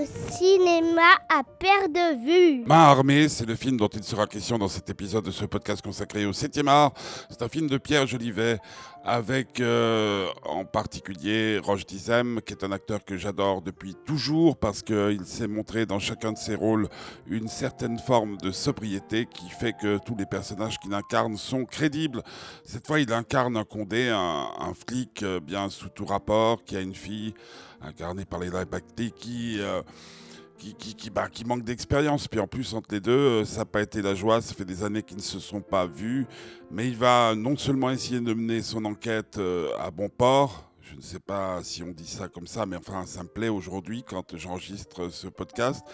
le cinéma à perte de vue. Main armée, c'est le film dont il sera question dans cet épisode de ce podcast consacré au 7e art. C'est un film de Pierre Jolivet avec euh, en particulier Roche Dizem, qui est un acteur que j'adore depuis toujours parce qu'il s'est montré dans chacun de ses rôles une certaine forme de sobriété qui fait que tous les personnages qu'il incarne sont crédibles. Cette fois, il incarne un Condé, un, flic euh, bien sous tout rapport, qui a une fille incarnée par les Bacté qui... Euh, bah, qui, manque d'expérience. Puis en plus, entre les deux, euh, ça n'a pas été la joie. Ça fait des années qu'ils ne se sont pas vus. Mais il va non seulement essayer de mener son enquête euh, à bon port. Je ne sais pas si on dit ça comme ça, mais enfin, ça me plaît aujourd'hui quand j'enregistre ce podcast.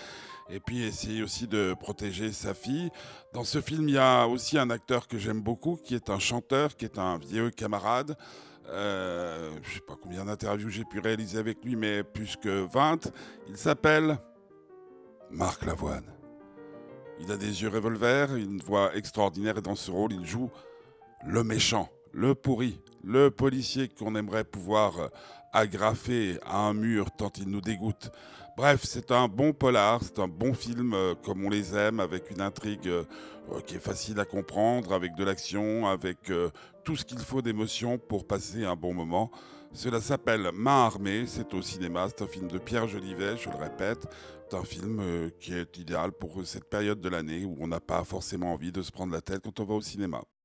Et puis essayer aussi de protéger sa fille. Dans ce film, il y a aussi un acteur que j'aime beaucoup, qui est un chanteur, qui est un vieux camarade. Euh, je ne sais pas combien d'interviews j'ai pu réaliser avec lui, mais plus que 20. Il s'appelle Marc Lavoine. Il a des yeux revolver, une voix extraordinaire et dans ce rôle, il joue le méchant, le pourri, le policier qu'on aimerait pouvoir agrafer à un mur tant il nous dégoûte. Bref, c'est un bon polar, c'est un bon film euh, comme on les aime, avec une intrigue euh, qui est facile à comprendre, avec de l'action, avec euh, tout ce qu'il faut d'émotion pour passer un bon moment. Cela s'appelle Main armée, c'est au cinéma, c'est un film de Pierre Jolivet, je le répète. C'est un film qui est idéal pour cette période de l'année où on n'a pas forcément envie de se prendre la tête quand on va au cinéma.